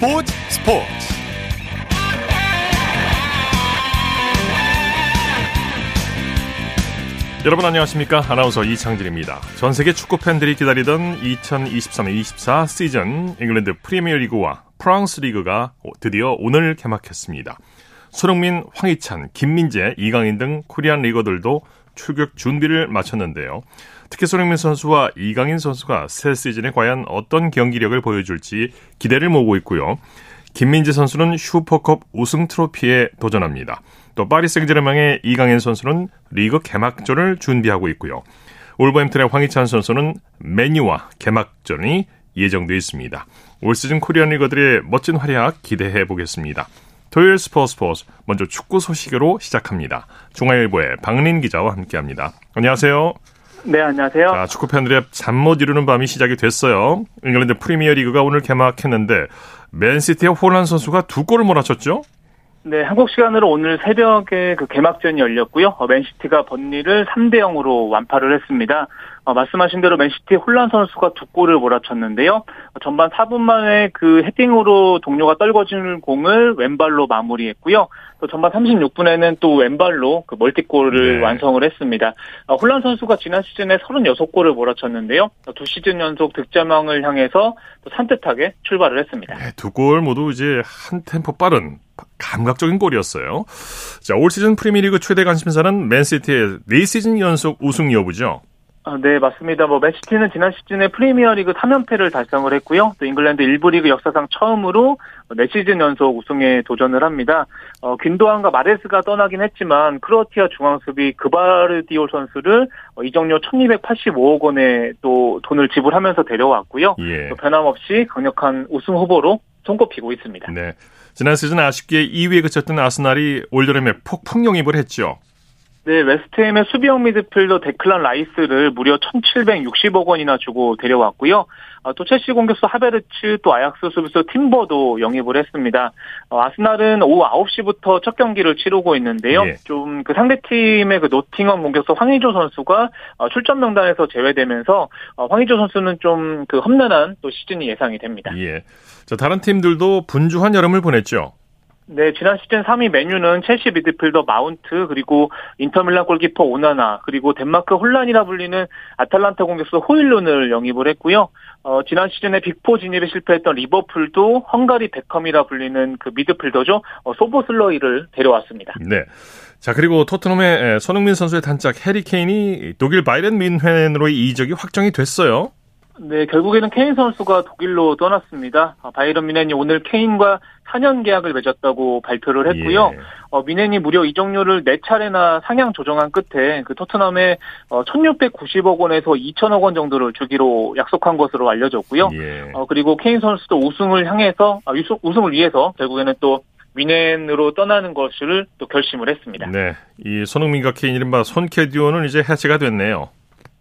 스포츠 스포츠. 여러분 안녕하십니까? 아나운서 이창진입니다. 전 세계 축구 팬들이 기다리던 2023-24 시즌 잉글랜드 프리미어리그와 프랑스 리그가 드디어 오늘 개막했습니다. 손흥민, 황희찬, 김민재, 이강인 등 코리안 리거들도 출격 준비를 마쳤는데요. 특히 손흥민 선수와 이강인 선수가 새 시즌에 과연 어떤 경기력을 보여줄지 기대를 모으고 있고요. 김민재 선수는 슈퍼컵 우승 트로피에 도전합니다. 또 파리 생제르맹의 이강인 선수는 리그 개막전을 준비하고 있고요. 울버햄튼의 황희찬 선수는 맨유와 개막전이 예정돼 있습니다. 올 시즌 코리안 리거들의 멋진 활약 기대해 보겠습니다. 토요일 스포츠 스포츠 먼저 축구 소식으로 시작합니다. 중앙일보의 박린 기자와 함께합니다. 안녕하세요. 네, 안녕하세요. 자, 축구 팬들의 잠 못 이루는 밤이 시작이 됐어요. 잉글랜드 프리미어 리그가 오늘 개막했는데 맨시티의 홀란 선수가 두 골을 몰아쳤죠? 네, 한국 시간으로 오늘 새벽에 그 개막전이 열렸고요. 어, 맨시티가 번리를 3대 0으로 완파를 했습니다. 어, 말씀하신 대로 맨시티 홀란 선수가 두 골을 몰아쳤는데요. 어, 전반 4분 만에 그 헤딩으로 동료가 떨궈준 공을 왼발로 마무리했고요. 또 전반 36분에는 또 왼발로 그 멀티골을 네. 완성을 했습니다. 어, 홀란 선수가 지난 시즌에 36골을 몰아쳤는데요. 두 시즌 연속 득점왕을 향해서 또 산뜻하게 출발을 했습니다. 네, 두골 모두 이제 한 템포 빠른 감각적인 골이었어요. 자, 올 시즌 프리미어리그 최대 관심사는 맨시티의 4시즌 연속 우승 여부죠. 아, 네, 맞습니다. 뭐, 맨시티는 지난 시즌에 프리미어리그 3연패를 달성을 했고요. 또 잉글랜드 1부 리그 역사상 처음으로 4시즌 연속 우승에 도전을 합니다. 어, 귄도안과 마레스가 떠나긴 했지만 크로아티아 중앙수비 그바르디올 선수를 어, 이적료 1285억 원의 또 돈을 지불하면서 데려왔고요. 예. 또 변함없이 강력한 우승 후보로 손꼽히고 있습니다. 네. 지난 시즌 아쉽게 2위에 그쳤던 아스날이 올여름에 폭풍 영입을 했죠. 네, 웨스트햄의 수비형 미드필더 데클란 라이스를 무려 1,760억 원이나 주고 데려왔고요. 어, 또 첼시 공격수 하베르츠 또 아약스 수비수 팀버도 영입을 했습니다. 어, 아스날은 오후 9시부터 첫 경기를 치르고 있는데요. 예. 좀그 상대팀의 그 노팅엄 공격수 황의조 선수가 어, 출전 명단에서 제외되면서 어, 황의조 선수는 좀 그 험난한 또 시즌이 예상이 됩니다. 예. 자, 다른 팀들도 분주한 여름을 보냈죠. 네, 지난 시즌 3위 맨유는 첼시 미드필더 마운트 그리고 인터밀란 골키퍼 오나나 그리고 덴마크 홀란이라 불리는 아탈란타 공격수 호일룬을 영입을 했고요. 어, 지난 시즌에 빅포 진입에 실패했던 리버풀도 헝가리 베컴이라 불리는 그 미드필더죠. 어, 소보슬라이를 데려왔습니다. 네. 자, 그리고 토트넘의 손흥민 선수의 단짝 해리 케인이 독일 바이른 민헨으로의 이적이 확정이 됐어요. 네, 결국에는 케인 선수가 독일로 떠났습니다. 아, 바이런 미넨이 오늘 케인과 4년 계약을 맺었다고 발표를 했고요. 예. 어, 미넨이 무려 이적료를 4차례나 상향 조정한 끝에 그 토트넘에 어, 1,690억 원에서 2천억 원 정도를 주기로 약속한 것으로 알려졌고요. 예. 어, 그리고 케인 선수도 우승을 향해서 아, 우승을 위해서 결국에는 또 미넨으로 떠나는 것을 또 결심을 했습니다. 네, 이 손흥민과 케인 이른바 손캐디오는 이제 해체가 됐네요.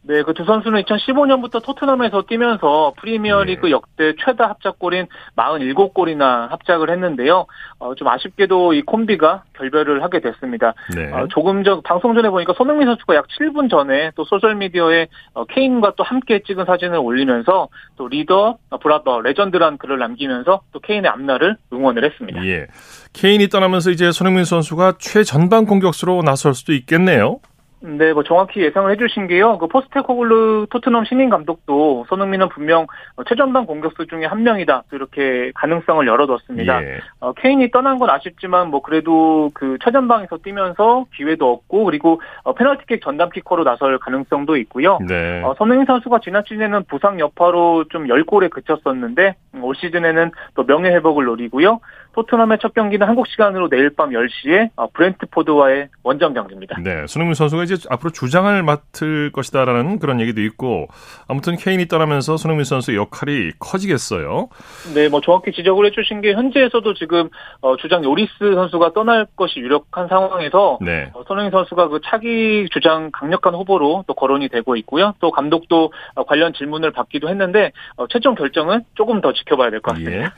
네, 그 두 선수는 2015년부터 토트넘에서 뛰면서 프리미어리그 네. 역대 최다 합작골인 47골이나 합작을 했는데요. 어, 좀 아쉽게도 이 콤비가 결별을 하게 됐습니다. 네. 어, 조금 전 방송 전에 보니까 손흥민 선수가 약 7분 전에 또 소셜 미디어에 어, 케인과 또 함께 찍은 사진을 올리면서 또 리더 어, brother legend란 글을 남기면서 또 케인의 앞날을 응원을 했습니다. 예. 케인이 떠나면서 이제 손흥민 선수가 최전방 공격수로 나설 수도 있겠네요. 네, 뭐 정확히 예상을 해주신 게요. 그 포스테코글루 토트넘 신임 감독도 손흥민은 분명 최전방 공격수 중에 한 명이다. 이렇게 가능성을 열어뒀습니다. 예. 어, 케인이 떠난 건 아쉽지만 뭐 그래도 그 최전방에서 뛰면서 기회도 얻고 그리고 어, 페널티킥 전담 키커로 나설 가능성도 있고요. 네. 어, 손흥민 선수가 지난 시즌에는 부상 여파로 좀 10골에 그쳤었는데 음, 올 시즌에는 또 명예 회복을 노리고요. 토트넘의 첫 경기는 한국 시간으로 내일 밤 10시에 어, 브렌트포드와의 원정 경기입니다. 네, 손흥민 선수가 이제 앞으로 주장을 맡을 것이다라는 그런 얘기도 있고 아무튼 케인이 떠나면서 손흥민 선수의 역할이 커지겠어요. 네, 뭐 정확히 지적을 해주신 게 현지에서도 지금 어, 주장 요리스 선수가 떠날 것이 유력한 상황에서 네. 어, 손흥민 선수가 그 차기 주장 강력한 후보로 또 거론이 되고 있고요. 또 감독도 관련 질문을 받기도 했는데 최종 결정은 조금 더 지켜봐야 될 것 같습니다. 예.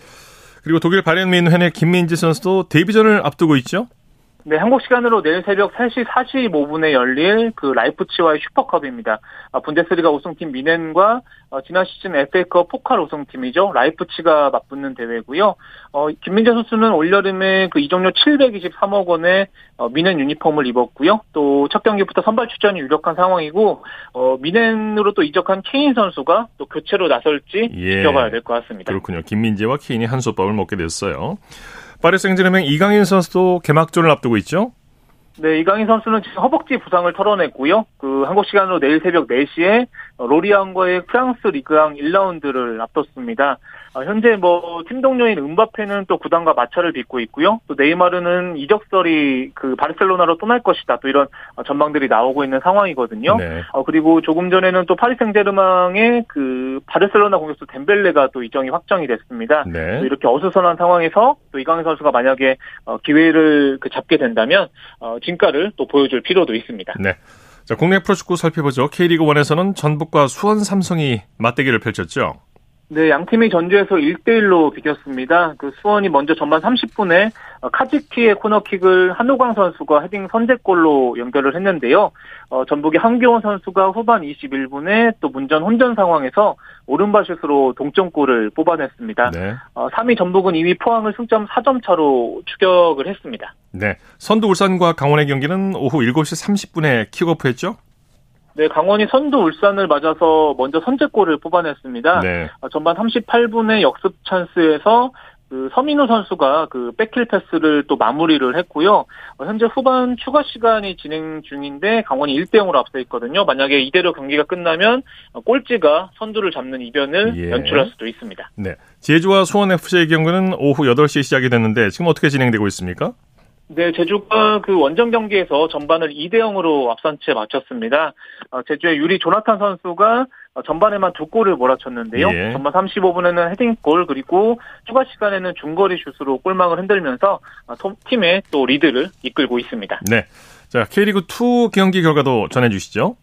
그리고 독일 바이에른 뮌헨의 김민재 선수도 데뷔전을 앞두고 있죠? 네, 한국 시간으로 내일 새벽 3시 45분에 열릴 그 라이프치히와의 슈퍼컵입니다. 아, 분데스리가 우승팀 뮌헨과 어, 지난 시즌 FA컵 포칼 우승팀이죠. 라이프치히가 맞붙는 대회고요. 어, 김민재 선수는 올여름에 그 이적료 723억 원의 어, 뮌헨 유니폼을 입었고요. 또 첫 경기부터 선발 출전이 유력한 상황이고 어, 미넨으로 또 이적한 케인 선수가 또 교체로 나설지 예, 지켜봐야 될 것 같습니다. 그렇군요. 김민재와 케인이 한솥밥을 먹게 됐어요. 파리 생제르맹 이강인 선수도 개막전을 앞두고 있죠? 네, 이강인 선수는 지금 허벅지 부상을 털어냈고요. 그 한국 시간으로 내일 새벽 4시에 로리안과의 프랑스 리그왕 1라운드를 앞뒀습니다. 어, 현재 뭐 팀 동료인 은바페는 또 구단과 마찰을 빚고 있고요. 또 네이마르는 이적설이 그 바르셀로나로 떠날 것이다. 또 이런 어, 전망들이 나오고 있는 상황이거든요. 네. 어, 그리고 조금 전에는 또 파리 생제르맹의 그 바르셀로나 공격수 덴벨레가 또 이정이 확정이 됐습니다. 네. 이렇게 어수선한 상황에서 또 이강인 선수가 만약에 어, 기회를 그 잡게 된다면 어, 진가를 또 보여줄 필요도 있습니다. 네. 자, 국내 프로축구 살펴보죠. K리그 1에서는 전북과 수원 삼성이 맞대결을 펼쳤죠. 네, 양 팀이 전주에서 1대1로 비겼습니다. 그 수원이 먼저 전반 30분에 카지키의 코너킥을 한호광 선수가 헤딩 선제골로 연결을 했는데요. 어, 전북의 한교원 선수가 후반 21분에 또 문전 혼전 상황에서 오른발슛으로 동점골을 뽑아냈습니다. 네. 어, 3위 전북은 2위 포항을 승점 4점 차로 추격을 했습니다. 네, 선두 울산과 강원의 경기는 오후 7시 30분에 킥오프했죠? 네, 강원이 선두 울산을 맞아서 먼저 선제골을 뽑아냈습니다. 네. 어, 전반 38분에 역습 찬스에서 그 서민우 선수가 그 백힐 패스를 또 마무리를 했고요. 어, 현재 후반 추가 시간이 진행 중인데 강원이 1대 0으로 앞서 있거든요. 만약에 이대로 경기가 끝나면 꼴찌가 선두를 잡는 이변을 예. 연출할 수도 있습니다. 네. 제주와 수원 FC의 경우는 오후 8시에 시작이 됐는데 지금 어떻게 진행되고 있습니까? 네, 제주가 그 원정 경기에서 전반을 2대 0으로 앞선 채 마쳤습니다. 어, 제주의 유리 조나탄 선수가 전반에만 두 골을 몰아쳤는데요. 예. 전반 35분에는 헤딩골 그리고 추가 시간에는 중거리 슛으로 골망을 흔들면서 어, 팀의 또 리드를 이끌고 있습니다. 네. 자, K리그 2 경기 결과도 전해 주시죠.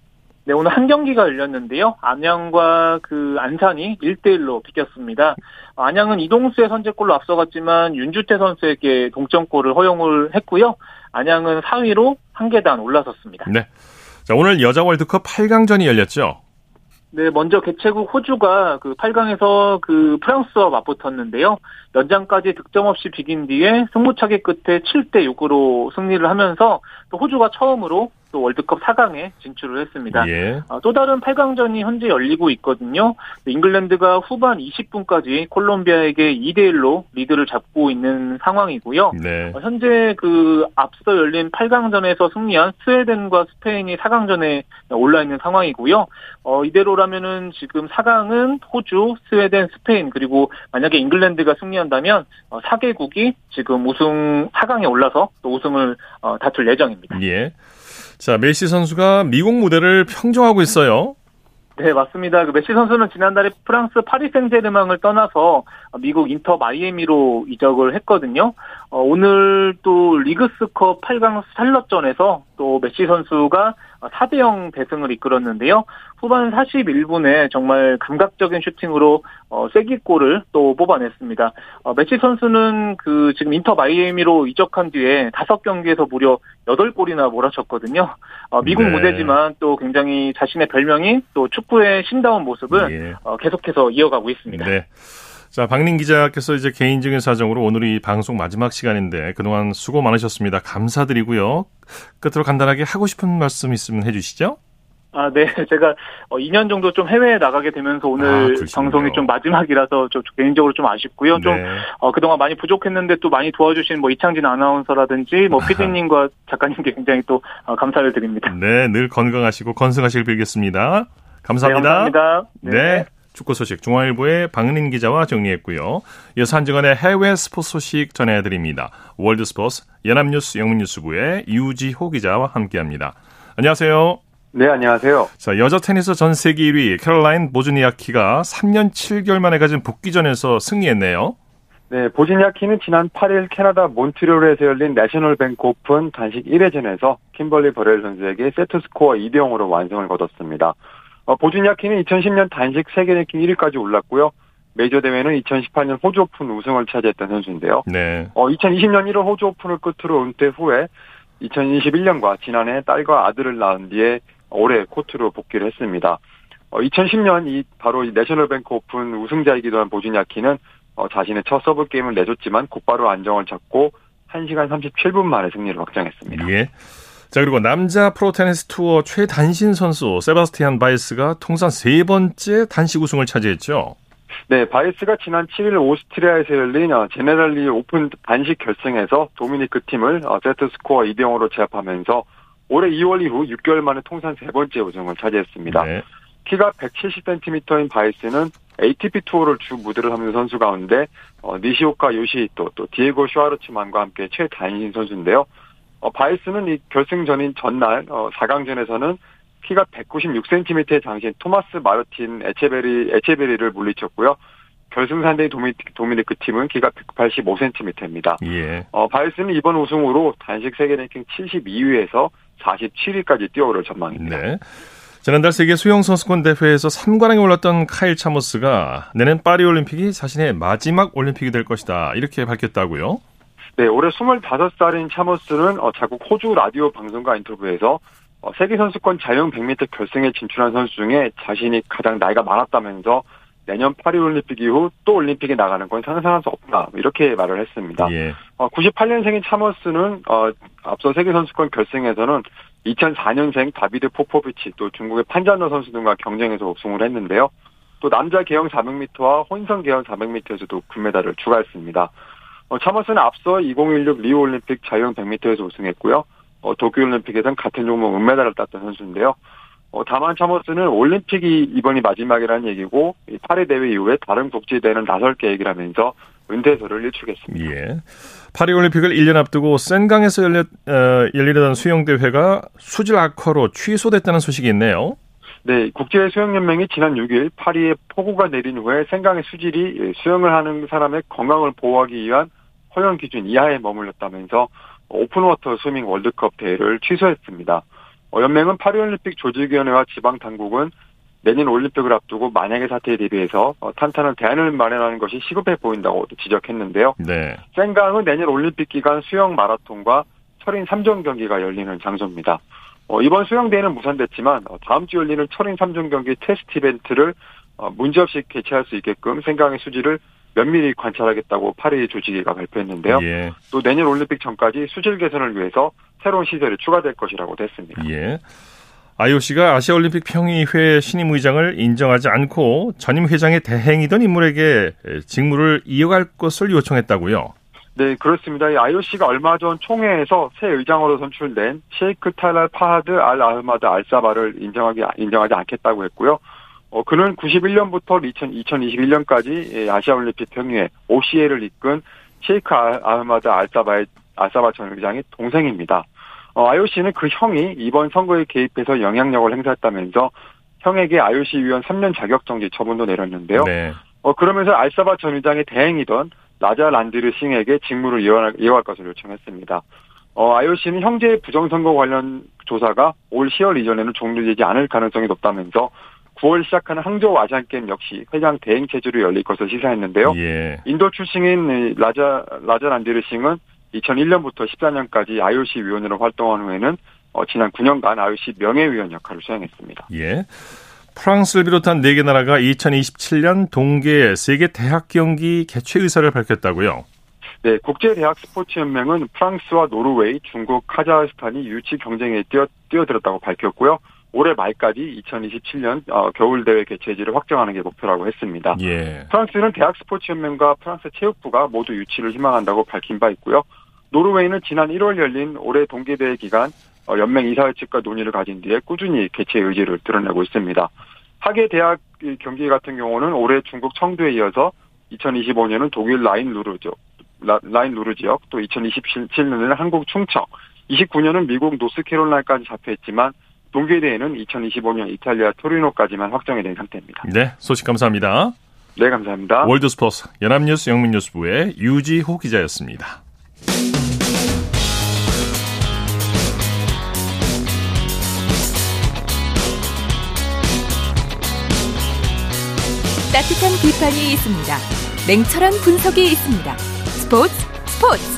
네, 오늘 한 경기가 열렸는데요. 안양과 그 안산이 1대1로 비겼습니다. 안양은 이동수의 선제골로 앞서갔지만 윤주태 선수에게 동점골을 허용을 했고요. 안양은 4위로 한 계단 올라섰습니다. 네. 자, 오늘 여자 월드컵 8강전이 열렸죠. 네, 먼저 개최국 호주가 그 8강에서 그 프랑스와 맞붙었는데요. 연장까지 득점 없이 비긴 뒤에 승부차기 끝에 7대 6으로 승리를 하면서 또 호주가 처음으로 또 월드컵 4강에 진출을 했습니다. 예. 아, 또 다른 8강전이 현재 열리고 있거든요. 잉글랜드가 후반 20분까지 콜롬비아에게 2대 1로 리드를 잡고 있는 상황이고요. 네. 어, 현재 그 앞서 열린 8강전에서 승리한 스웨덴과 스페인이 4강전에 올라 있는 상황이고요. 어, 이대로라면은 지금 4강은 호주, 스웨덴, 스페인 그리고 만약에 잉글랜드가 승리한다면 어, 4개국이 지금 우승 4강에 올라서 또 우승을 어, 다툴 예정입니다. 예. 자, 메시 선수가 미국 무대를 평정하고 있어요. 네, 맞습니다. 그 메시 선수는 지난달에 프랑스 파리 생제르맹을 떠나서 미국 인터 마이애미로 이적을 했거든요. 어, 오늘 또 리그스컵 8강 샬럿전에서 또 메시 선수가 4대 0 대승을 이끌었는데요. 후반 41분에 정말 감각적인 슈팅으로 어, 쐐기골을 또 뽑아냈습니다. 어, 메시 선수는 그 지금 인터 마이애미로 이적한 뒤에 5경기에서 무려 8골이나 몰아쳤거든요. 어, 미국 네. 무대지만 또 굉장히 자신의 별명이 또 축구의 신다운 모습을 예. 어, 계속해서 이어가고 있습니다. 네. 자, 박린 기자께서 이제 개인적인 사정으로 오늘이 방송 마지막 시간인데 그동안 수고 많으셨습니다. 감사드리고요. 끝으로 간단하게 하고 싶은 말씀 있으면 해주시죠. 아, 네. 제가 2년 어, 정도 좀 해외에 나가게 되면서 오늘 아, 방송이 좀 마지막이라서 좀 개인적으로 좀 아쉽고요. 좀 네. 어, 그동안 많이 부족했는데 또 많이 도와주신 뭐 이창진 아나운서라든지 뭐 PD님과 작가님께 굉장히 또 어, 감사를 드립니다. 네, 늘 건강하시고 건승하시길 빌겠습니다. 감사합니다. 네, 감사합니다. 네. 네. 축구 소식 중앙일보의 박린 기자와 정리했고요. 이어서 한 주간의 해외 스포츠 소식 전해드립니다. 월드스포츠 연합뉴스 영문뉴스부의 이우지호 기자와 함께합니다. 안녕하세요. 네, 안녕하세요. 자, 여자 테니스 전 세계 1위 캐롤라인 보즈니아키가 3년 7개월 만에 가진 복귀전에서 승리했네요. 네, 보즈니아키는 지난 8일 캐나다 몬트리올에서 열린 내셔널 뱅크 오픈 단식 1회전에서 킴벌리 버렐 선수에게 세트 스코어 2대 0으로 완승을 거뒀습니다. 어, 보즈니아키는 2010년 단식 세계 랭킹 1위까지 올랐고요. 메이저 대회는 2018년 호주 오픈 우승을 차지했던 선수인데요. 네. 어, 2020년 1월 호주 오픈을 끝으로 은퇴 후에 2021년과 지난해 딸과 아들을 낳은 뒤에 올해 코트로 복귀를 했습니다. 어, 2010년 이 바로 이 내셔널뱅크 오픈 우승자이기도 한 보즈냐키는 어, 자신의 첫 서브 게임을 내줬지만 곧바로 안정을 찾고 1시간 37분 만에 승리를 확정했습니다. 예. 자, 그리고 남자 프로 테니스 투어 최단신 선수 세바스티안 바에스가 통산 세 번째 단식 우승을 차지했죠. 네, 바에스가 지난 7일 오스트리아에서 열린 어, 제네랄리 오픈 단식 결승에서 도미니크 팀을 어, 세트 스코어 2대 0으로 제압하면서 올해 2월 이후 6개월 만에 통산 세 번째 우승을 차지했습니다. 네. 키가 170cm인 바에스는 ATP 투어를 주 무대를 하는 선수 가운데 어, 니시오카 요시히토 또 디에고 슈와르츠만과 함께 최단신 선수인데요. 어, 바에스는 이 결승전인 전날 어, 4강전에서는 키가 196cm의 장신 토마스 마르틴 에체베리 에체베리를 물리쳤고요. 결승 상대의 도미, 도미니크 팀은 키가 185cm입니다. 예. 어, 바에스는 이번 우승으로 단식 세계 랭킹 72위에서 47위까지 뛰어오를 전망입니다. 네. 지난달 세계 수영 선수권 대회에서 3관왕에 올랐던 카일 차머스가 내년 파리 올림픽이 자신의 마지막 올림픽이 될 것이다 이렇게 밝혔다고요? 네, 올해 25살인 차머스는 어, 자국 호주 라디오 방송과 인터뷰에서 어, 세계 선수권 자유형 100m 결승에 진출한 선수 중에 자신이 가장 나이가 많았다면서 내년 파리 올림픽 이후 또 올림픽에 나가는 건 상상할 수 없다 이렇게 말을 했습니다. 예. 어, 98년생인 차머스는 어, 앞서 세계 선수권 결승에서는 2004년생 다비드 포포비치 또 중국의 판잔러 선수 등과 경쟁해서 우승을 했는데요. 또 남자 계영 400m와 혼성 계영 400m에서도 금메달을 추가했습니다. 어, 차머스는 앞서 2016 리우 올림픽 자유형 100m에서 우승했고요. 어, 도쿄올림픽에선 같은 종목 은메달을 땄던 선수인데요. 어, 다만 차머스는 올림픽이 이번이 마지막이라는 얘기고 파리 대회 이후에 다른 국제 대회는 나설 계획이라면서 은퇴서를 일축했습니다. 예. 파리 올림픽을 1년 앞두고 센강에서 열려, 어, 열리려던 수영 대회가 수질 악화로 취소됐다는 소식이 있네요. 네, 국제 수영 연맹이 지난 6일 파리에 폭우가 내린 후에 생강의 수질이 수영을 하는 사람의 건강을 보호하기 위한 허용 기준 이하에 머물렀다면서 오픈워터 스위밍 월드컵 대회를 취소했습니다. 어, 연맹은 파리올림픽 조직위원회와 지방 당국은 내년 올림픽을 앞두고 만약의 사태에 대비해서 어, 탄탄한 대안을 마련하는 것이 시급해 보인다고 지적했는데요. 네. 센강은 내년 올림픽 기간 수영 마라톤과 철인 3종 경기가 열리는 장소입니다. 어, 이번 수영 대회는 무산됐지만 어, 다음 주 열리는 철인 3종 경기 테스트 이벤트를 어, 문제없이 개최할 수 있게끔 센강의 수질을 면밀히 관찰하겠다고 파리 조직위가 발표했는데요. 예. 또 내년 올림픽 전까지 수질 개선을 위해서 새로운 시설이 추가될 것이라고 됐습니다. 예. IOC가 아시아올림픽 평의회 신임 의장을 인정하지 않고 전임 회장의 대행이던 인물에게 직무를 이어갈 것을 요청했다고요. 네, 그렇습니다. IOC가 얼마 전 총회에서 새 의장으로 선출된 셰이크 탈랄 파하드 알 아흐마드 알사바를 인정하기 인정하지 않겠다고 했고요. 어, 그는 91년부터 2000, 2021년까지 아시아올림픽 평의회 OCA를 이끈 셰이크 아흐마드 알사바의 알사바 전 의장의 동생입니다. 어, IOC는 그 형이 이번 선거에 개입해서 영향력을 행사했다면서 형에게 IOC 위원 3년 자격정지 처분도 내렸는데요. 네. 어, 그러면서 알사바 전 의장의 대행이던 라자 란드르 싱에게 직무를 이어갈 것을 요청했습니다. 어, IOC는 형제의 부정선거 관련 조사가 올 10월 이전에는 종료되지 않을 가능성이 높다면서 9월 시작하는 항저우 아시안 게임 역시 회장 대행 체제로 열릴 것을 시사했는데요. 예. 인도 출신인 라자 라자 란디르 싱은 2001년부터 14년까지 IOC 위원으로 활동한 후에는 어, 지난 9년간 IOC 명예위원 역할을 수행했습니다. 예. 프랑스를 비롯한 4개 나라가 2027년 동계 세계 대학 경기 개최 의사를 밝혔다고요. 네, 국제대학 스포츠연맹은 프랑스와 노르웨이, 중국, 카자흐스탄이 유치 경쟁에 뛰어, 뛰어들었다고 밝혔고요. 올해 말까지 2027년 어, 겨울 대회 개최지를 확정하는 게 목표라고 했습니다. 예. 프랑스는 대학 스포츠 연맹과 프랑스 체육부가 모두 유치를 희망한다고 밝힌 바 있고요. 노르웨이는 지난 1월 열린 올해 동계대회 기간 어, 연맹 이사회 측과 논의를 가진 뒤에 꾸준히 개최 의지를 드러내고 있습니다. 하계 대학 경기 같은 경우는 올해 중국 청두에 이어서 2025년은 독일 라인 루르 지 라인 루르 지역, 또 2027년에는 한국 충청, 29년은 미국 노스캐롤라이나까지 잡혀있지만 동계대회는 2025년 이탈리아 토리노까지만 확정이 된 상태입니다. 네, 소식 감사합니다. 네, 감사합니다. 월드스포스 연합뉴스 영민뉴스부의 유지호 기자였습니다. 따뜻한 비판이 있습니다. 냉철한 분석이 있습니다. 스포츠 스포츠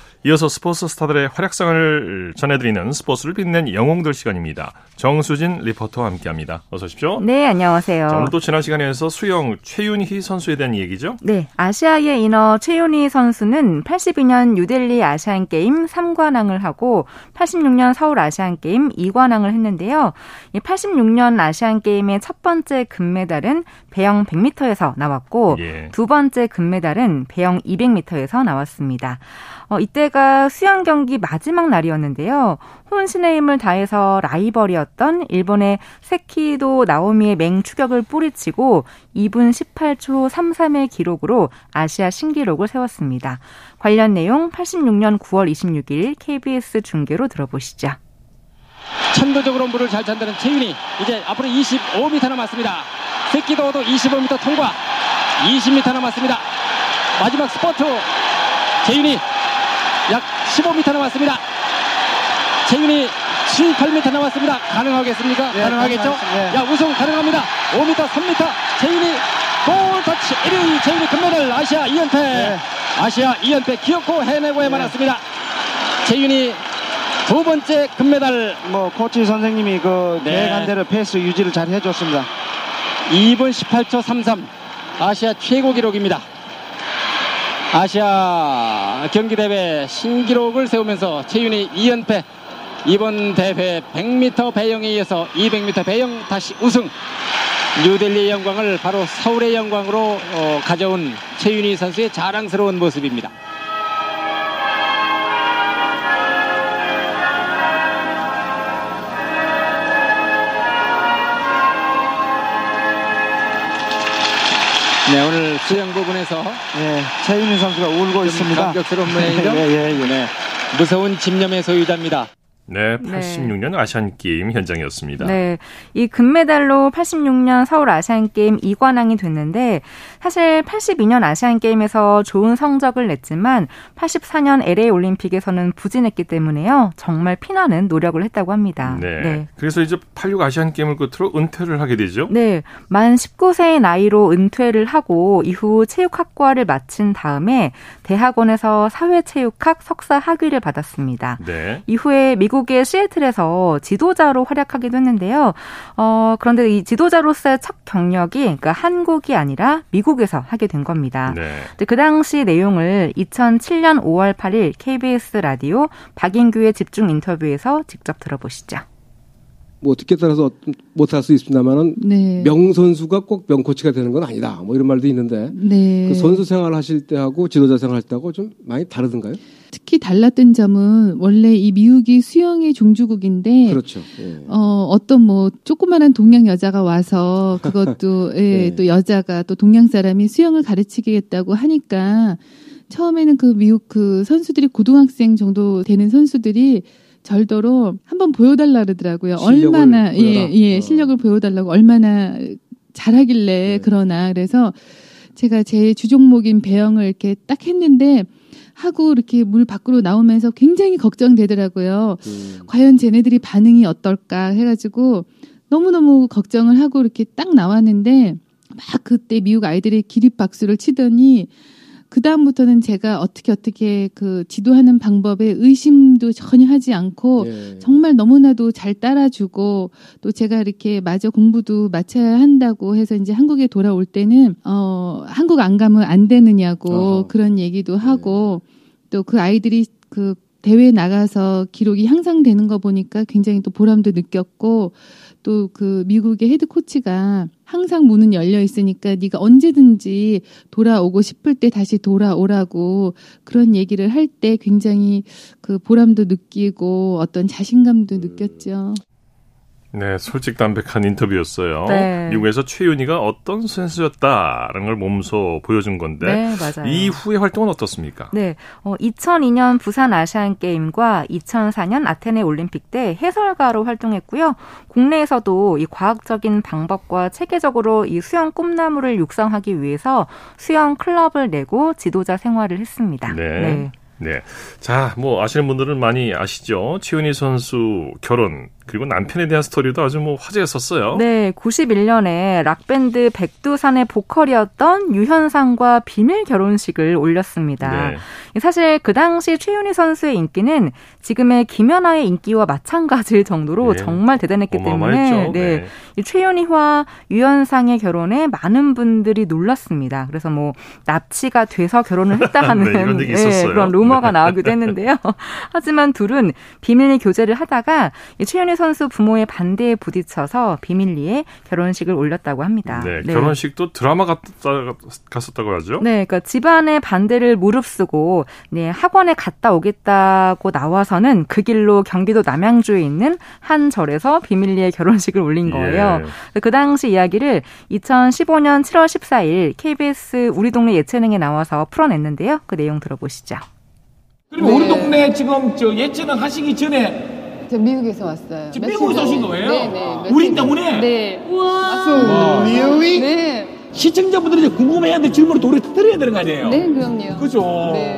이어서 스포츠 스타들의 활약상을 전해드리는 스포츠를 빛낸 영웅들 시간입니다. 정수진 리포터와 함께합니다. 어서 오십시오. 네, 안녕하세요. 자, 오늘 또 지난 시간에서 수영 최윤희 선수에 대한 얘기죠? 네, 아시아의 인어 최윤희 선수는 82년 뉴델리 아시안 게임 3관왕을 하고 86년 서울 아시안 게임 2관왕을 했는데요. 86년 아시안 게임의 첫 번째 금메달은 배영 100m에서 나왔고 예. 두 번째 금메달은 배영 200m에서 나왔습니다. 어, 이때가 수영 경기 마지막 날이었는데요. 혼신의 힘을 다해서 라이벌이었던 일본의 세키도 나오미의 맹추격을 뿌리치고 2분 18초 33의 기록으로 아시아 신기록을 세웠습니다. 관련 내용 86년 9월 26일 KBS 중계로 들어보시죠. 천도적으로 물을 잘 찬다는 최윤이 이제 앞으로 25m 남았습니다. 세키도도 25m 통과 20m 남았습니다. 마지막 스포트 최윤이 약 15m 남았습니다. 재윤이 7, 8m 남았습니다. 가능하겠습니까? 네, 가능하겠죠? 네. 야, 우승 가능합니다. 5m, 3m. 재윤이 골 터치 1위 최윤희 금메달 아시아 2연패. 네. 아시아 2연패 기어코 해내고야 말았습니다. 최윤희 두 번째 금메달. 뭐 코치 선생님이 그 네. 계획한 페이스 유지를 잘 해줬습니다. 2분 18초 33 아시아 최고 기록입니다. 아시아 경기대회 신기록을 세우면서 최윤희 2연패 이번 대회 100m 배영에 이어서 200m 배영 다시 우승 뉴델리의 영광을 바로 서울의 영광으로 어, 가져온 최윤희 선수의 자랑스러운 모습입니다. 네, 오늘 수영 부분에서 네, 최윤희 선수가 울고 있습니다. 감격스러운 모양이죠? 예, 예, 예. 네, 무서운 집념의 소유자입니다. 네, 86년 네. 아시안 게임 현장이었습니다. 네. 이 금메달로 86년 서울 아시안 게임 2관왕이 됐는데 사실 82년 아시안 게임에서 좋은 성적을 냈지만 84년 LA 올림픽에서는 부진했기 때문에요. 정말 피나는 노력을 했다고 합니다. 네. 네. 그래서 이제 86 아시안 게임을 끝으로 은퇴를 하게 되죠? 네. 만 19세의 나이로 은퇴를 하고 이후 체육학과를 마친 다음에 대학원에서 사회체육학 석사 학위를 받았습니다. 네. 이후에 미국 미국의 시애틀에서 지도자로 활약하기도 했는데요. 어, 그런데 이 지도자로서의 첫 경력이 그러니까 한국이 아니라 미국에서 하게 된 겁니다. 네. 그 당시 내용을 2007년 5월 8일 KBS 라디오 박인규의 집중 인터뷰에서 직접 들어보시죠. 뭐 듣기에 따라서 못할 수 있습니다만은 네. 명 선수가 꼭 명코치가 되는 건 아니다. 뭐 이런 말도 있는데 네. 그 선수 생활 하실 때하고 지도자 생활 할 때하고 좀 많이 다르던가요? 특히 달랐던 점은 원래 이 미국이 수영의 종주국인데 그렇죠. 예. 어 어떤 뭐 조그마한 동양 여자가 와서 그것도 예, 네. 또 여자가 또 동양 사람이 수영을 가르치겠다고 하니까 처음에는 그 미국 그 선수들이 고등학생 정도 되는 선수들이 절도로 한번 보여달라 그러더라고요. 얼마나 예, 예, 어. 실력을 보여달라고 얼마나 잘하길래 네. 그러나 그래서 제가 제 주종목인 배영을 이렇게 딱 했는데 하고 이렇게 물 밖으로 나오면서 굉장히 걱정되더라고요. 음. 과연 쟤네들이 반응이 어떨까 해가지고 너무너무 걱정을 하고 이렇게 딱 나왔는데 막 그때 미국 아이들이 기립박수를 치더니 그 다음부터는 제가 어떻게 어떻게 그 지도하는 방법에 의심도 전혀 하지 않고 예. 정말 너무나도 잘 따라주고 또 제가 이렇게 마저 공부도 마쳐야 한다고 해서 이제 한국에 돌아올 때는 어 한국 안 가면 안 되느냐고 어허. 그런 얘기도 하고 예. 또그 아이들이 그 대회 나가서 기록이 향상되는 거 보니까 굉장히 또 보람도 느꼈고 또 그 미국의 헤드 코치가 항상 문은 열려 있으니까 네가 언제든지 돌아오고 싶을 때 다시 돌아오라고 그런 얘기를 할 때 굉장히 그 보람도 느끼고 어떤 자신감도 느꼈죠. 네, 솔직담백한 인터뷰였어요. 네. 미국에서 최윤희가 어떤 선수였다라는 걸 몸소 보여준 건데 네, 맞아요. 이후의 활동은 어떻습니까? 네, 어, 2002년 부산 아시안 게임과 2004년 아테네 올림픽 때 해설가로 활동했고요. 국내에서도 이 과학적인 방법과 체계적으로 이 수영 꿈나무를 육성하기 위해서 수영 클럽을 내고 지도자 생활을 했습니다. 네. 네. 네. 자, 뭐 아시는 분들은 많이 아시죠? 최윤희 선수 결혼 그리고 남편에 대한 스토리도 아주 뭐 화제였었어요. 네, 91년에 락밴드 백두산의 보컬이었던 유현상과 비밀 결혼식을 올렸습니다. 네. 사실 그 당시 최윤희 선수의 인기는 지금의 김연아의 인기와 마찬가지일 정도로 네. 정말 대단했기 때문에 네, 네. 이 최윤희와 유현상의 결혼에 많은 분들이 놀랐습니다. 그래서 뭐 납치가 돼서 결혼을 했다 하는 네, 네, 그런 루머가 네. 나오기도 했는데요. 하지만 둘은 비밀 교제를 하다가 최윤희 선수 부모의 반대에 부딪혀서 비밀리에 결혼식을 올렸다고 합니다. 네, 네. 결혼식도 드라마 갔다, 갔었다고 하죠? 네, 그러니까 집안의 반대를 무릅쓰고 네, 학원에 갔다 오겠다고 나와서는 그 길로 경기도 남양주에 있는 한 절에서 비밀리에 결혼식을 올린 예. 거예요. 예. 그 당시 이야기를 2015년 7월 14일 KBS 우리 동네 예체능에 나와서 풀어냈는데요. 그 내용 들어보시죠. 그리고 네. 우리 동네 지금 저 예체능 하시기 전에 저 미국에서 왔어요. 지금 미국에서 오신 거예요? 네, 네. 우리 때문에? 네. 우와. 미국이? 네. 시청자분들이 이제 궁금해야 하는데 질문을 도리 드려야 되는 거 아니에요? 네, 그럼요. 그죠? 네.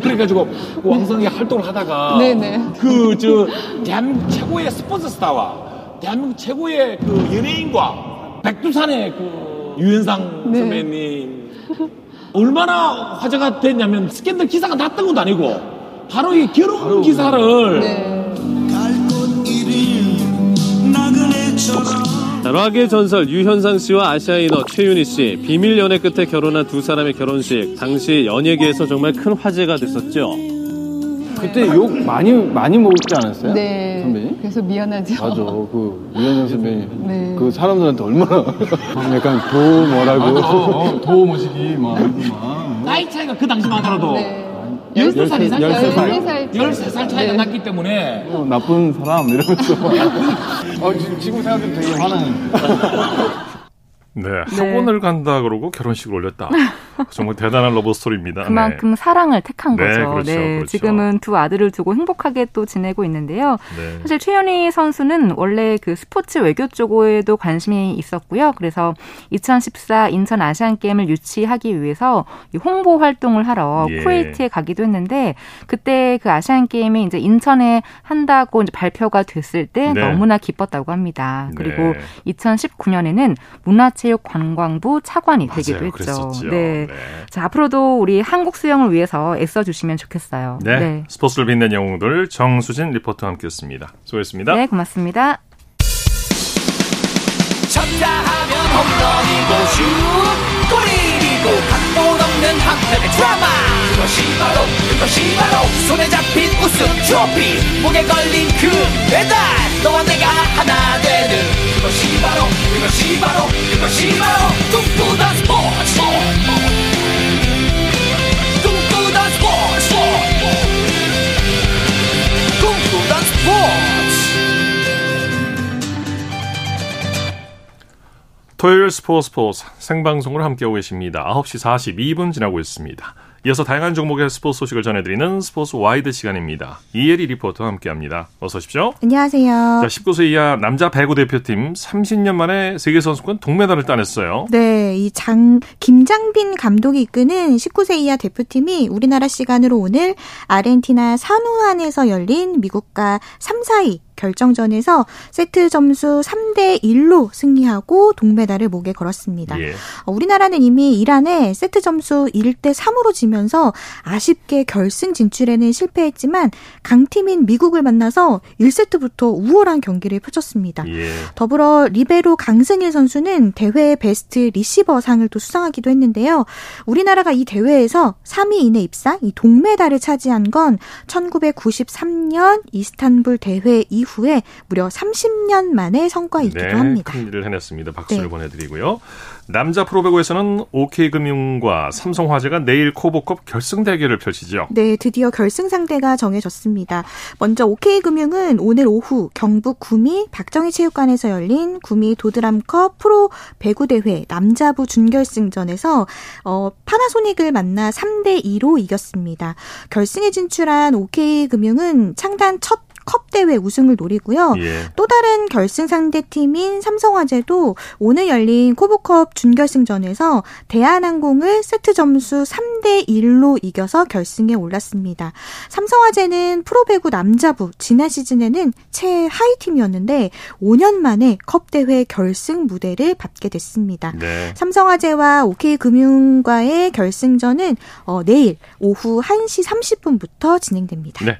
그래가지고 그 왕성하게 활동을 하다가 네네. 그 저 대한민국 최고의 스포츠 스타와 대한민국 최고의 그 연예인과 백두산의 그 유현상 네. 선배님 얼마나 화제가 됐냐면 스캔들 기사가 났던 것도 아니고 바로 이 결혼 바로 기사를 네. 락의 전설 유현상 씨와 아시아인어 최윤희 씨 비밀 연애 끝에 결혼한 두 사람의 결혼식 당시 연예계에서 정말 큰 화제가 됐었죠. 그때 욕 많이 많이 먹지 않았어요? 네. 선배님? 그래서 미안하죠. 맞아. 그 유현상 선배님. 네. 그 사람들한테 얼마나 약간 도 뭐라고 아, 어, 어, 도 모시기 막 나이 차이가 그 당시만 하더라도 네. 12살 이상? 13살. 13살 차이가 네. 났기 때문에. 어, 나쁜 사람 이러면서. 어, 지금 생각하면 되게 화나는. 네, 학원을 간다 그러고 결혼식을 올렸다. 정말 대단한 러브 스토리입니다. 그만큼 네. 사랑을 택한 네, 거죠. 그렇죠, 네, 그렇죠. 지금은 두 아들을 두고 행복하게 또 지내고 있는데요. 네. 사실 최윤희 선수는 원래 그 스포츠 외교 쪽에도 관심이 있었고요. 그래서 2014 인천 아시안 게임을 유치하기 위해서 홍보 활동을 하러 예. 쿠웨이트에 가기도 했는데 그때 그 아시안 게임이 이제 인천에 한다고 이제 발표가 됐을 때 네. 너무나 기뻤다고 합니다. 그리고 2019년에는 문화체 육관광부 차관이 되기도 맞아요, 했죠. 그랬었죠. 네. 네. 자, 앞으로도 우리 한국 수영을 위해서 애써 주시면 좋겠어요. 네. 네. 스포츠를 빛낸 영웅들 정수진 리포터와 함께했습니다. 수고했습니다. 네, 고맙습니다. 쳤다 하면 홈런이고 슛 골이고 각본 없는 한편의 드라마 그것이 바로 그것이 바로 손에 잡힌 우승 트로피 목에 걸린 그 배달 너와 내가 하나 되는 그것이 스포츠 스포츠 생방송으로 함께하고 계십니다. 9시 42분 지나고 있습니다. 이어서 다양한 종목의 스포츠 소식을 전해드리는 스포츠 와이드 시간입니다. 이혜리 리포터와 함께합니다. 어서 오십시오. 안녕하세요. 자, 19세 이하 남자 배구 대표팀 30년 만에 세계선수권 동메달을 따냈어요. 네, 이 장, 김장빈 감독이 이끄는 19세 이하 대표팀이 우리나라 시간으로 오늘 아르헨티나 산후안에서 열린 미국과 3, 4위 결정전에서 세트 점수 3대 1로 승리하고 동메달을 목에 걸었습니다. 예. 어, 우리나라는 이미 이란에 세트 점수 1대 3으로 지면서 아쉽게 결승 진출에는 실패했지만 강팀인 미국을 만나서 1세트부터 우월한 경기를 펼쳤습니다. 예. 더불어 리베로 강승일 선수는 대회 베스트 리시버 상을 또 수상하기도 했는데요. 우리나라가 이 대회에서 3위 이내 입상, 이 동메달을 차지한 건 1993년 이스탄불 대회 이후 이후에 무려 30년 만의 성과이기도 네, 합니다. 큰 일을 해냈습니다. 박수를 네. 보내드리고요. 남자 프로배구에서는 OK금융과 삼성화재가 내일 코보컵 결승 대결을 펼치죠. 네, 드디어 결승 상대가 정해졌습니다. 먼저 OK금융은 오늘 오후 경북 구미 박정희 체육관에서 열린 구미 도드람컵 프로 배구 대회 남자부 준결승전에서 어, 파나소닉을 만나 3대 2로 이겼습니다. 결승에 진출한 OK금융은 창단 첫 컵 대회 우승을 노리고요. 예. 또 다른 결승 상대 팀인 삼성화재도 오늘 열린 코보컵 준결승전에서 대한항공을 세트 점수 3대 1로 이겨서 결승에 올랐습니다. 삼성화재는 프로배구 남자부 지난 시즌에는 최하위 팀이었는데 5년 만에 컵 대회 결승 무대를 밟게 됐습니다. 네. 삼성화재와 OK금융과의 결승전은 어, 내일 오후 1시 30분부터 진행됩니다. 네.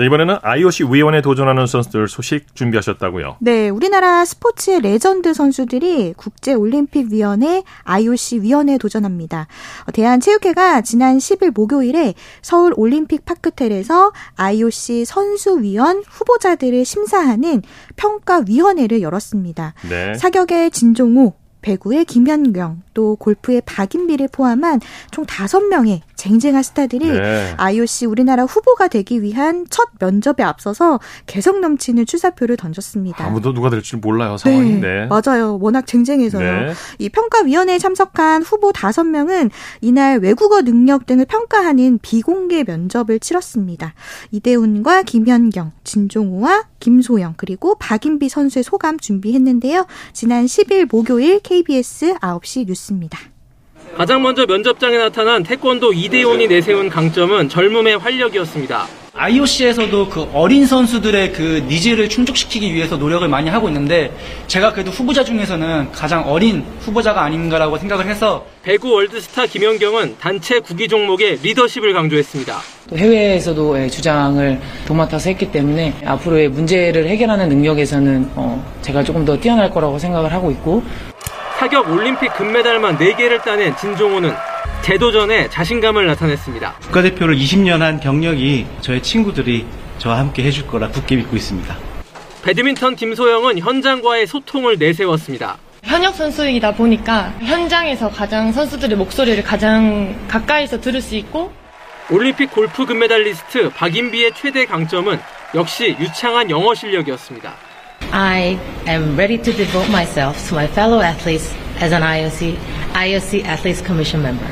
자, 이번에는 IOC 위원에 도전하는 선수들 소식 준비하셨다고요? 네, 우리나라 스포츠의 레전드 선수들이 국제올림픽위원회 IOC 위원회에 도전합니다. 대한체육회가 지난 10일 목요일에 서울 올림픽 파크텔에서 IOC 선수위원 후보자들을 심사하는 평가위원회를 열었습니다. 네. 사격의 진종호, 배구의 김현경, 또 골프의 박인비를 포함한 총 5명의 쟁쟁한 스타들이 네. IOC 우리나라 후보가 되기 위한 첫 면접에 앞서서 개성 넘치는 출사표를 던졌습니다. 아무도 누가 될지 몰라요, 상황인데. 네, 맞아요. 워낙 쟁쟁해서요. 네. 이 평가위원회에 참석한 후보 5명은 이날 외국어 능력 등을 평가하는 비공개 면접을 치렀습니다. 이대훈과 김현경, 진종우와 김소영, 그리고 박인비 선수의 소감 준비했는데요. 지난 10일 목요일 KBS 9시 뉴스입니다. 가장 먼저 면접장에 나타난 태권도 이대훈이 내세운 강점은 젊음의 활력이었습니다. IOC에서도 그 어린 선수들의 그 니즈를 충족시키기 위해서 노력을 많이 하고 있는데 제가 그래도 후보자 중에서는 가장 어린 후보자가 아닌가라고 생각을 해서 배구 월드스타 김연경은 단체 구기 종목의 리더십을 강조했습니다. 해외에서도 예, 주장을 도맡아서 했기 때문에 앞으로의 문제를 해결하는 능력에서는 어 제가 조금 더 뛰어날 거라고 생각을 하고 있고 사격 올림픽 금메달만 4개를 따낸 진종오는 재도전에 자신감을 나타냈습니다. 국가대표를 20년 한 경력이 저의 친구들이 저와 함께 해줄 거라 굳게 믿고 있습니다. 배드민턴 김소영은 현장과의 소통을 내세웠습니다. 현역 선수이다 보니까 현장에서 가장 선수들의 목소리를 가장 가까이서 들을 수 있고 올림픽 골프 금메달리스트 박인비의 최대 강점은 역시 유창한 영어 실력이었습니다. I am ready to devote myself to my fellow athletes as an IOC, IOC Athletes Commission member.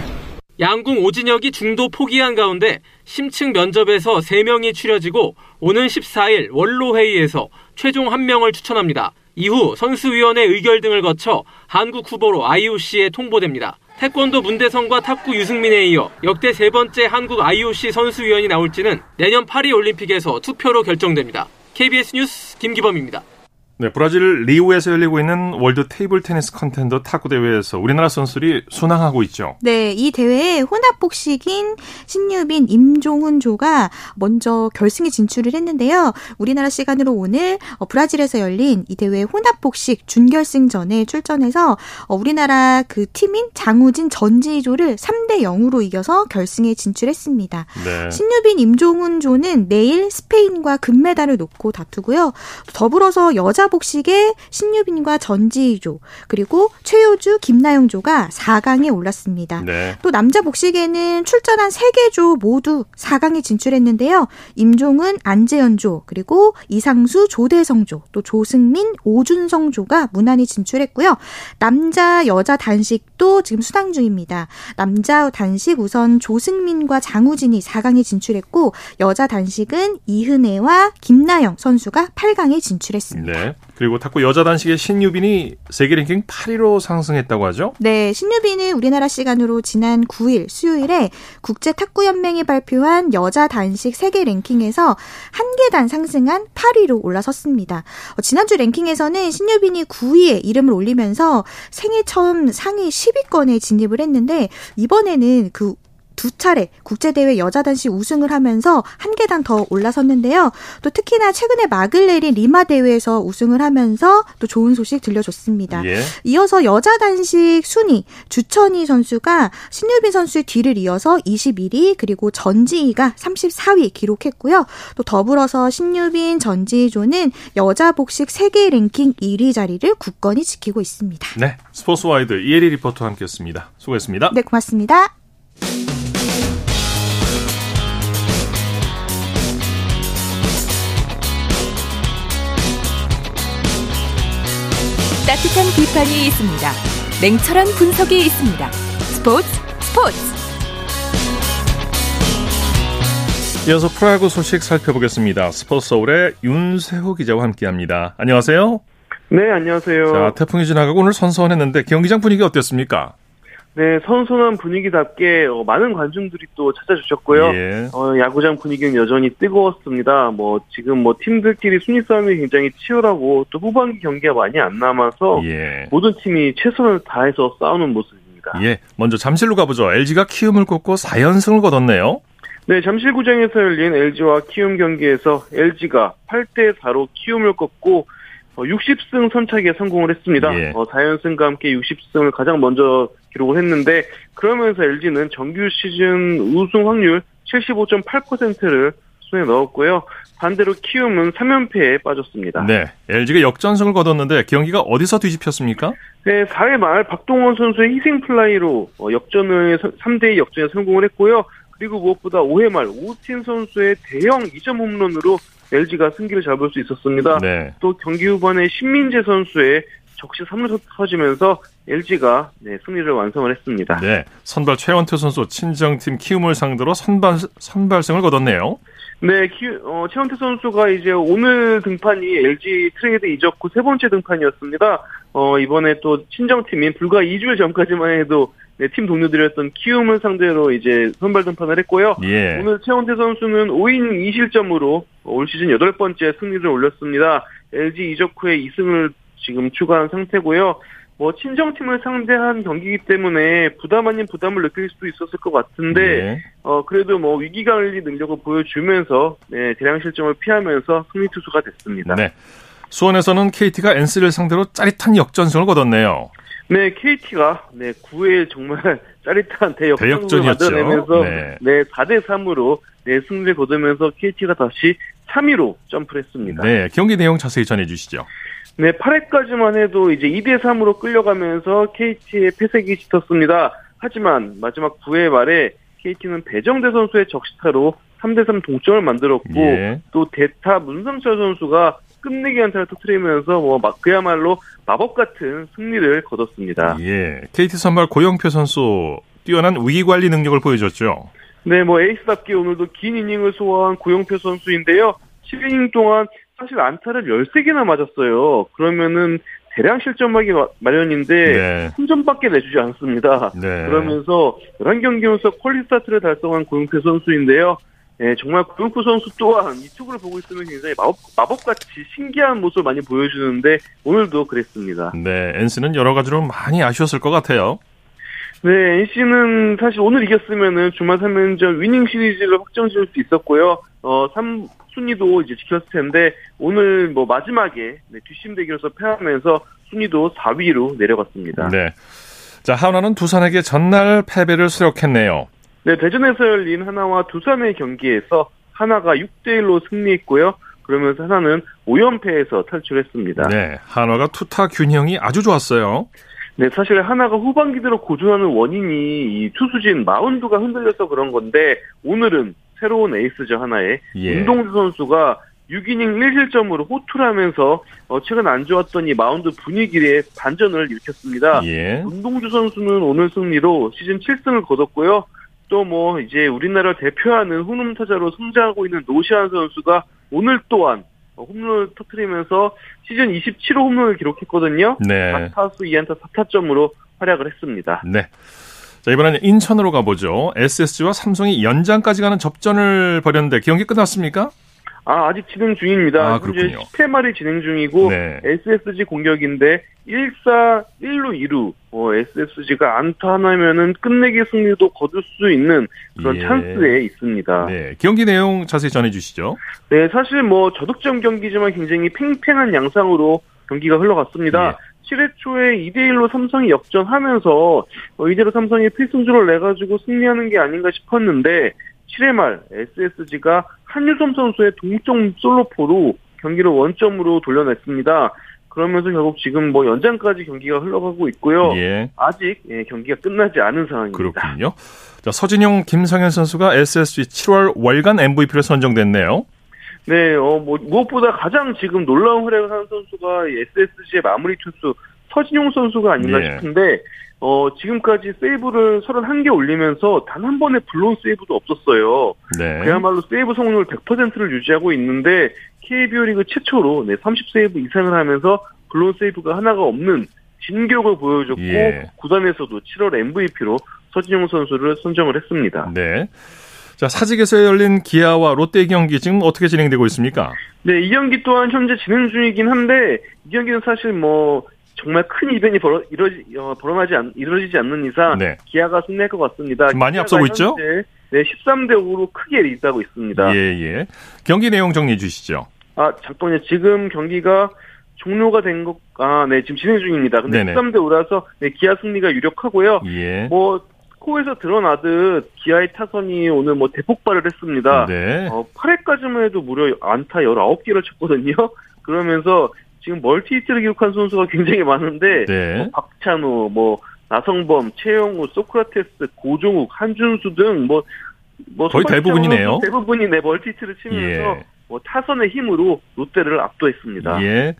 양궁 오진혁이 중도 포기한 가운데 심층 면접에서 3명이 추려지고 오는 14일 원로회의에서 최종 1명을 추천합니다. 이후 선수위원회 의결 등을 거쳐 한국 후보로 IOC에 통보됩니다. 태권도 문대성과 탁구 유승민에 이어 역대 세 번째 한국 IOC 선수위원이 나올지는 내년 파리 올림픽에서 투표로 결정됩니다. KBS 뉴스 김기범입니다. 네, 브라질 리우에서 열리고 있는 월드 테이블 테니스 컨텐더 탁구 대회에서 우리나라 선수들이 순항하고 있죠. 네, 이 대회에 혼합 복식인 신유빈, 임종훈 조가 먼저 결승에 진출을 했는데요. 우리나라 시간으로 오늘 어, 브라질에서 열린 이 대회 혼합 복식 준결승전에 출전해서 어, 우리나라 그 팀인 장우진 전지희 조를 3대 0으로 이겨서 결승에 진출했습니다. 네. 신유빈, 임종훈 조는 내일 스페인과 금메달을 놓고 다투고요. 더불어서 여자 복식의 신유빈과 전지희조 그리고 최효주, 김나영조가 4강에 올랐습니다. 네. 또 남자 복식에는 출전한 3개 조 모두 4강에 진출했는데요. 임종은 안재현조 그리고 이상수, 조대성조 또 조승민, 오준성조가 무난히 진출했고요. 남자, 여자 단식도 지금 수당 중입니다. 남자 단식 우선 조승민과 장우진이 4강에 진출했고 여자 단식은 이은혜와 김나영 선수가 8강에 진출했습니다. 네. 그리고 탁구 여자 단식의 신유빈이 세계 랭킹 8위로 상승했다고 하죠? 네, 신유빈은 우리나라 시간으로 지난 9일 수요일에 국제 탁구 연맹이 발표한 여자 단식 세계 랭킹에서 한 계단 상승한 8위로 올라섰습니다. 어, 지난주 랭킹에서는 신유빈이 9위에 이름을 올리면서 생애 처음 상위 10위권에 진입을 했는데 이번에는 그 두 차례 국제대회 여자 단식 우승을 하면서 한 계단 더 올라섰는데요. 또 특히나 최근에 막을 내린 리마 대회에서 우승을 하면서 또 좋은 소식 들려줬습니다. 예. 이어서 여자 단식 순위 주천희 선수가 신유빈 선수의 뒤를 이어서 21위 그리고 전지희가 34위 기록했고요. 또 더불어서 신유빈 전지희조는 여자 복식 세계 랭킹 1위 자리를 굳건히 지키고 있습니다. 네, 스포츠와이드 이혜리 리포터와 함께했습니다. 수고했습니다. 네, 고맙습니다. 따뜻한 비판이 있습니다. 냉철한 분석이 있습니다. 스포츠 스포츠 이어서 프로야구 소식 살펴보겠습니다. 스포츠 서울의 윤세호 기자와 함께합니다. 안녕하세요. 네, 안녕하세요. 자, 태풍이 지나가고 오늘 선선했는데 경기장 분위기 어땠습니까? 네, 선선한 분위기답게 어, 많은 관중들이 또 찾아주셨고요. 예. 어, 야구장 분위기는 여전히 뜨거웠습니다. 뭐 지금 뭐 팀들끼리 순위 싸움이 굉장히 치열하고 또 후반기 경기가 많이 안 남아서 예. 모든 팀이 최선을 다해서 싸우는 모습입니다. 예, 먼저 잠실로 가보죠. LG가 키움을 꺾고 4연승을 거뒀네요. 네, 잠실구장에서 열린 LG와 키움 경기에서 LG가 8대 4로 키움을 꺾고 60승 어, 선착에 성공을 했습니다. 예. 어, 4연승과 함께 60승을 가장 먼저 기록을 했는데 그러면서 LG는 정규 시즌 우승 확률 75.8%를 손에 넣었고요. 반대로 키움은 3연패에 빠졌습니다. 네, LG가 역전승을 거뒀는데 경기가 어디서 뒤집혔습니까? 네, 4회 말 박동원 선수의 희생 플라이로 어, 역전을 3대2 역전에 성공을 했고요. 그리고 무엇보다 5회 말 오스틴 선수의 대형 2점 홈런으로 LG가 승기를 잡을 수 있었습니다. 네. 또 경기 후반에 신민재 선수의 적시 3루타 터지면서 LG가 네, 승리를 완성을 했습니다. 네, 선발 최원태 선수 친정팀 키움을 상대로 선발 선발승을 거뒀네요. 네, 키, 어, 최원태 선수가 이제 오늘 등판이 LG 트레이드 이적 후 세 번째 등판이었습니다. 어, 이번에 또 친정팀인 불과 2주일 전까지만 해도 네, 팀 동료들이었던 키움을 상대로 이제 선발 등판을 했고요. 예. 오늘 최원태 선수는 5이닝 2실점으로 올 시즌 여덟 번째 승리를 올렸습니다. LG 이적 후에 2승을 지금 추가한 상태고요. 뭐 친정팀을 상대한 경기이기 때문에 부담 아닌 부담을 느낄 수도 있었을 것 같은데 네. 어 그래도 뭐 위기 관리 능력을 보여주면서 네, 대량 실점을 피하면서 승리 투수가 됐습니다. 네. 수원에서는 KT가 NC를 상대로 짜릿한 역전승을 거뒀네요. 네, KT가 네 9회 정말 짜릿한 대역전을 만들어내면서 네. 네 4대 3으로 네 승리를 거두면서 KT가 다시 3위로 점프를 했습니다. 네, 경기 내용 자세히 전해 주시죠. 네, 8회까지만 해도 이제 2대 3으로 끌려가면서 KT의 패색이 짙었습니다. 하지만 마지막 9회 말에 KT는 배정대 선수의 적시타로 3대 3 동점을 만들었고 예. 또 대타 문성철 선수가 끝내기 한타를 터트리면서 뭐 그야말로 마법 같은 승리를 거뒀습니다. 예. KT 선발 고영표 선수 뛰어난 위기 관리 능력을 보여줬죠. 네, 뭐 에이스답게 오늘도 긴 이닝을 소화한 고영표 선수인데요. 7이닝 동안 사실 안타를 13개나 맞았어요. 그러면은 대량 실점하기 마련인데 네. 3점밖에 내주지 않습니다. 네. 그러면서 11경기 연속 퀄리 스타트를 달성한 고영표 선수인데요. 네, 정말 고영표 선수 또한 이 투구를 보고 있으면 굉장히 마법, 마법같이 신기한 모습을 많이 보여주는데 오늘도 그랬습니다. 네, NC는 여러 가지로 많이 아쉬웠을 것 같아요. 네, NC는 사실 오늘 이겼으면은 주말 3연전 위닝 시리즈를 확정 지을 수 있었고요. 어, 3, 순위도 이제 지켰을 텐데 오늘 뭐 마지막에 네, 뒷심 대결에서 패하면서 순위도 4위로 내려갔습니다. 네. 자, 하나는 두산에게 전날 패배를 수력했네요. 네, 대전에서 열린 하나와 두산의 경기에서 하나가 6대 1로 승리했고요. 그러면서 한화는 5연패에서 탈출했습니다. 네, 한화가 투타 균형이 아주 좋았어요. 네, 사실 한화가 후반기 들어 고전하는 원인이 이 투수진 마운드가 흔들려서 그런 건데 오늘은 새로운 에이스죠 한화의 예. 문동주 선수가 6이닝 1실점으로 호투를 하면서 어, 최근 안 좋았던 이 마운드 분위기에 반전을 일으켰습니다. 예. 문동주 선수는 오늘 승리로 시즌 7승을 거뒀고요. 또 뭐 이제 우리나라를 대표하는 홈런 타자로 성장하고 있는 노시환 선수가 오늘 또한 홈런을 터트리면서 시즌 27호 홈런을 기록했거든요. 네. 4타수 2안타 4타점으로 활약을 했습니다. 네. 자, 이번에는 인천으로 가보죠. SSG와 삼성이 연장까지 가는 접전을 벌였는데 경기 끝났습니까? 아, 아직 진행 중입니다. 아, 현재 10회 말이 진행 중이고 네. SSG 공격인데 1사 1루 2루 어, SSG가 안타 하나면은 끝내기 승리도 거둘 수 있는 그런 예. 찬스에 있습니다. 네, 경기 내용 자세히 전해 주시죠. 네, 사실 뭐 저득점 경기지만 굉장히 팽팽한 양상으로 경기가 흘러갔습니다. 예. 7회 초에 2대1로 삼성이 역전하면서 어, 이대로 삼성이 필승주를 내가지고 승리하는 게 아닌가 싶었는데 7회 말 SSG가 한유섬 선수의 동점 솔로포로 경기를 원점으로 돌려냈습니다. 그러면서 결국 지금 뭐 연장까지 경기가 흘러가고 있고요. 예. 아직 예, 경기가 끝나지 않은 상황입니다. 그렇군요. 자, 서진용, 김성현 선수가 SSG 7월 월간 MVP로 선정됐네요. 네, 어, 뭐, 무엇보다 가장 지금 놀라운 활약을 하는 선수가 SSG의 마무리 투수 서진용 선수가 아닌가 예. 싶은데 어, 지금까지 세이브를 31개 올리면서 단 한 번의 블론 세이브도 없었어요. 네. 그야말로 세이브 성공률 100%를 유지하고 있는데 KBO 리그 최초로 네, 30세이브 이상을 하면서 블론 세이브가 하나가 없는 진격을 보여줬고 예. 구단에서도 7월 MVP로 서진용 선수를 선정을 했습니다. 네. 자, 사직에서 열린 기아와 롯데 경기 지금 어떻게 진행되고 있습니까? 네, 이 경기 또한 현재 진행 중이긴 한데 이 경기는 사실 뭐 정말 큰 이변이 벌어 이러지 어, 벌어나지 않, 이루어지지 않는 이상 네. 기아가 승리할 것 같습니다. 많이 앞서고 있죠? 네, 13대 5로 크게 리드하고 있습니다. 예, 예. 경기 내용 정리해 주시죠. 아, 잠깐만요. 지금 경기가 종료가 된 것, 아, 네, 지금 진행 중입니다. 근데 네네. 13대 5라서 네, 기아 승리가 유력하고요. 예. 뭐 코에서 드러나듯 기아의 타선이 오늘 뭐 대폭발을 했습니다. 네. 어, 8회까지만 해도 무려 안타 19개를 쳤거든요. 그러면서 지금 멀티히트를 기록한 선수가 굉장히 많은데 네. 뭐 박찬호, 뭐 나성범, 최영우, 소크라테스, 고종욱, 한준수 등뭐 뭐 거의 대부분이네요. 대부분이 네 멀티히트를 치면서 예. 뭐 타선의 힘으로 롯데를 압도했습니다. 예.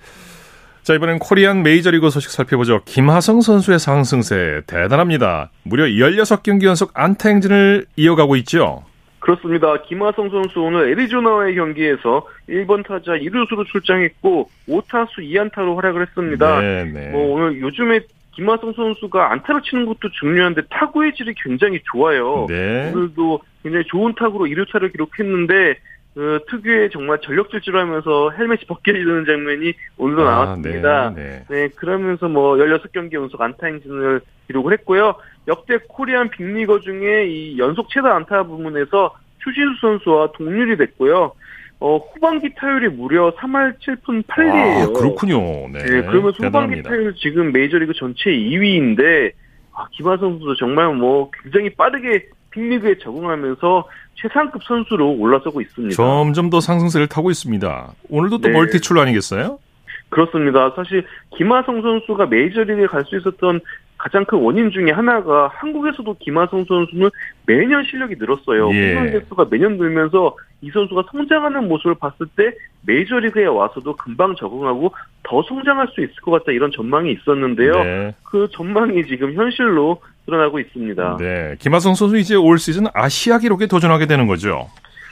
자, 이번엔 코리안 메이저리그 소식 살펴보죠. 김하성 선수의 상승세 대단합니다. 무려 16경기 연속 안타 행진을 이어가고 있죠. 그렇습니다. 김하성 선수 오늘 애리조나와의 경기에서 1번 타자 2루수로 출장했고 5타수 2안타로 활약을 했습니다. 네, 네. 뭐 오늘 요즘에 김하성 선수가 안타를 치는 것도 중요한데 타구의 질이 굉장히 좋아요. 네. 오늘도 굉장히 좋은 타구로 2루타를 기록했는데 그 특유의 정말 전력 질주하면서 헬멧이 벗겨지는 장면이 오늘도 아, 나왔습니다. 네, 네, 그러면서 뭐 16경기 연속 안타 행진을 기록을 했고요. 역대 코리안 빅리거 중에 이 연속 최다 안타 부문에서 추신수 선수와 동률이 됐고요. 어, 후반기 타율이 무려 3할 7푼 8리예요. 아, 그렇군요. 네. 네, 그러면서 후반기. 타율 지금 메이저리그 전체 2위인데 아, 김하성 선수 정말 뭐 굉장히 빠르게 빅리그에 적응하면서 최상급 선수로 올라서고 있습니다. 점점 더 상승세를 타고 있습니다. 오늘도 또 네. 멀티 출루 아니겠어요? 그렇습니다. 사실 김하성 선수가 메이저리그에 갈 수 있었던 가장 큰 원인 중에 하나가 한국에서도 김하성 선수는 매년 실력이 늘었어요. 예. 홈런 개수가 매년 늘면서 이 선수가 성장하는 모습을 봤을 때 메이저리그에 와서도 금방 적응하고 더 성장할 수 있을 것 같다 이런 전망이 있었는데요. 네. 그 전망이 지금 현실로 드러나고 있습니다. 네. 김하성 선수 이제 올 시즌 아시아 기록에 도전하게 되는 거죠.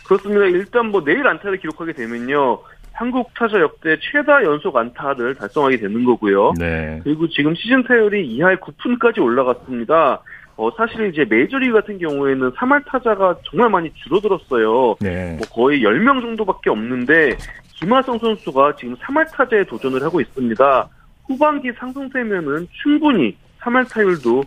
그렇습니다. 일단 뭐 내일 안타를 기록하게 되면요. 한국 타자 역대 최다 연속 안타를 달성하게 되는 거고요. 네. 그리고 지금 시즌 타율이 2할 9푼까지 올라갔습니다. 어, 사실 이제 메이저리그 같은 경우에는 3할 타자가 정말 많이 줄어들었어요. 네. 뭐 거의 10명 정도밖에 없는데 김하성 선수가 지금 3할 타자에 도전을 하고 있습니다. 후반기 상승세면은 충분히 3할 타율도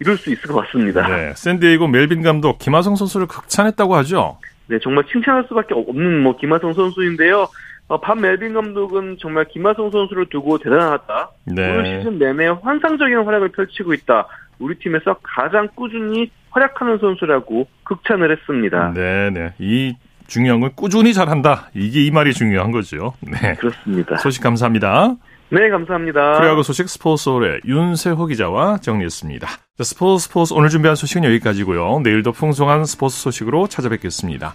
이룰 수 있을 것 같습니다. 네. 샌디에이고 멜빈 감독 김하성 선수를 극찬했다고 하죠. 네, 정말 칭찬할 수밖에 없는 뭐 김하성 선수인데요. 어, 반 멜빈 감독은 정말 김하성 선수를 두고 대단하다. 네. 올 시즌 내내 환상적인 활약을 펼치고 있다. 우리 팀에서 가장 꾸준히 활약하는 선수라고 극찬을 했습니다. 네, 네. 이 중요한 건 꾸준히 잘한다. 이게 이 말이 중요한 거죠. 네. 그렇습니다. 소식 감사합니다. 네, 감사합니다. 프로야구 소식 스포츠홀의 윤세호 기자와 정리했습니다. 자, 스포츠 스포츠 오늘 준비한 소식은 여기까지고요. 내일도 풍성한 스포츠 소식으로 찾아뵙겠습니다.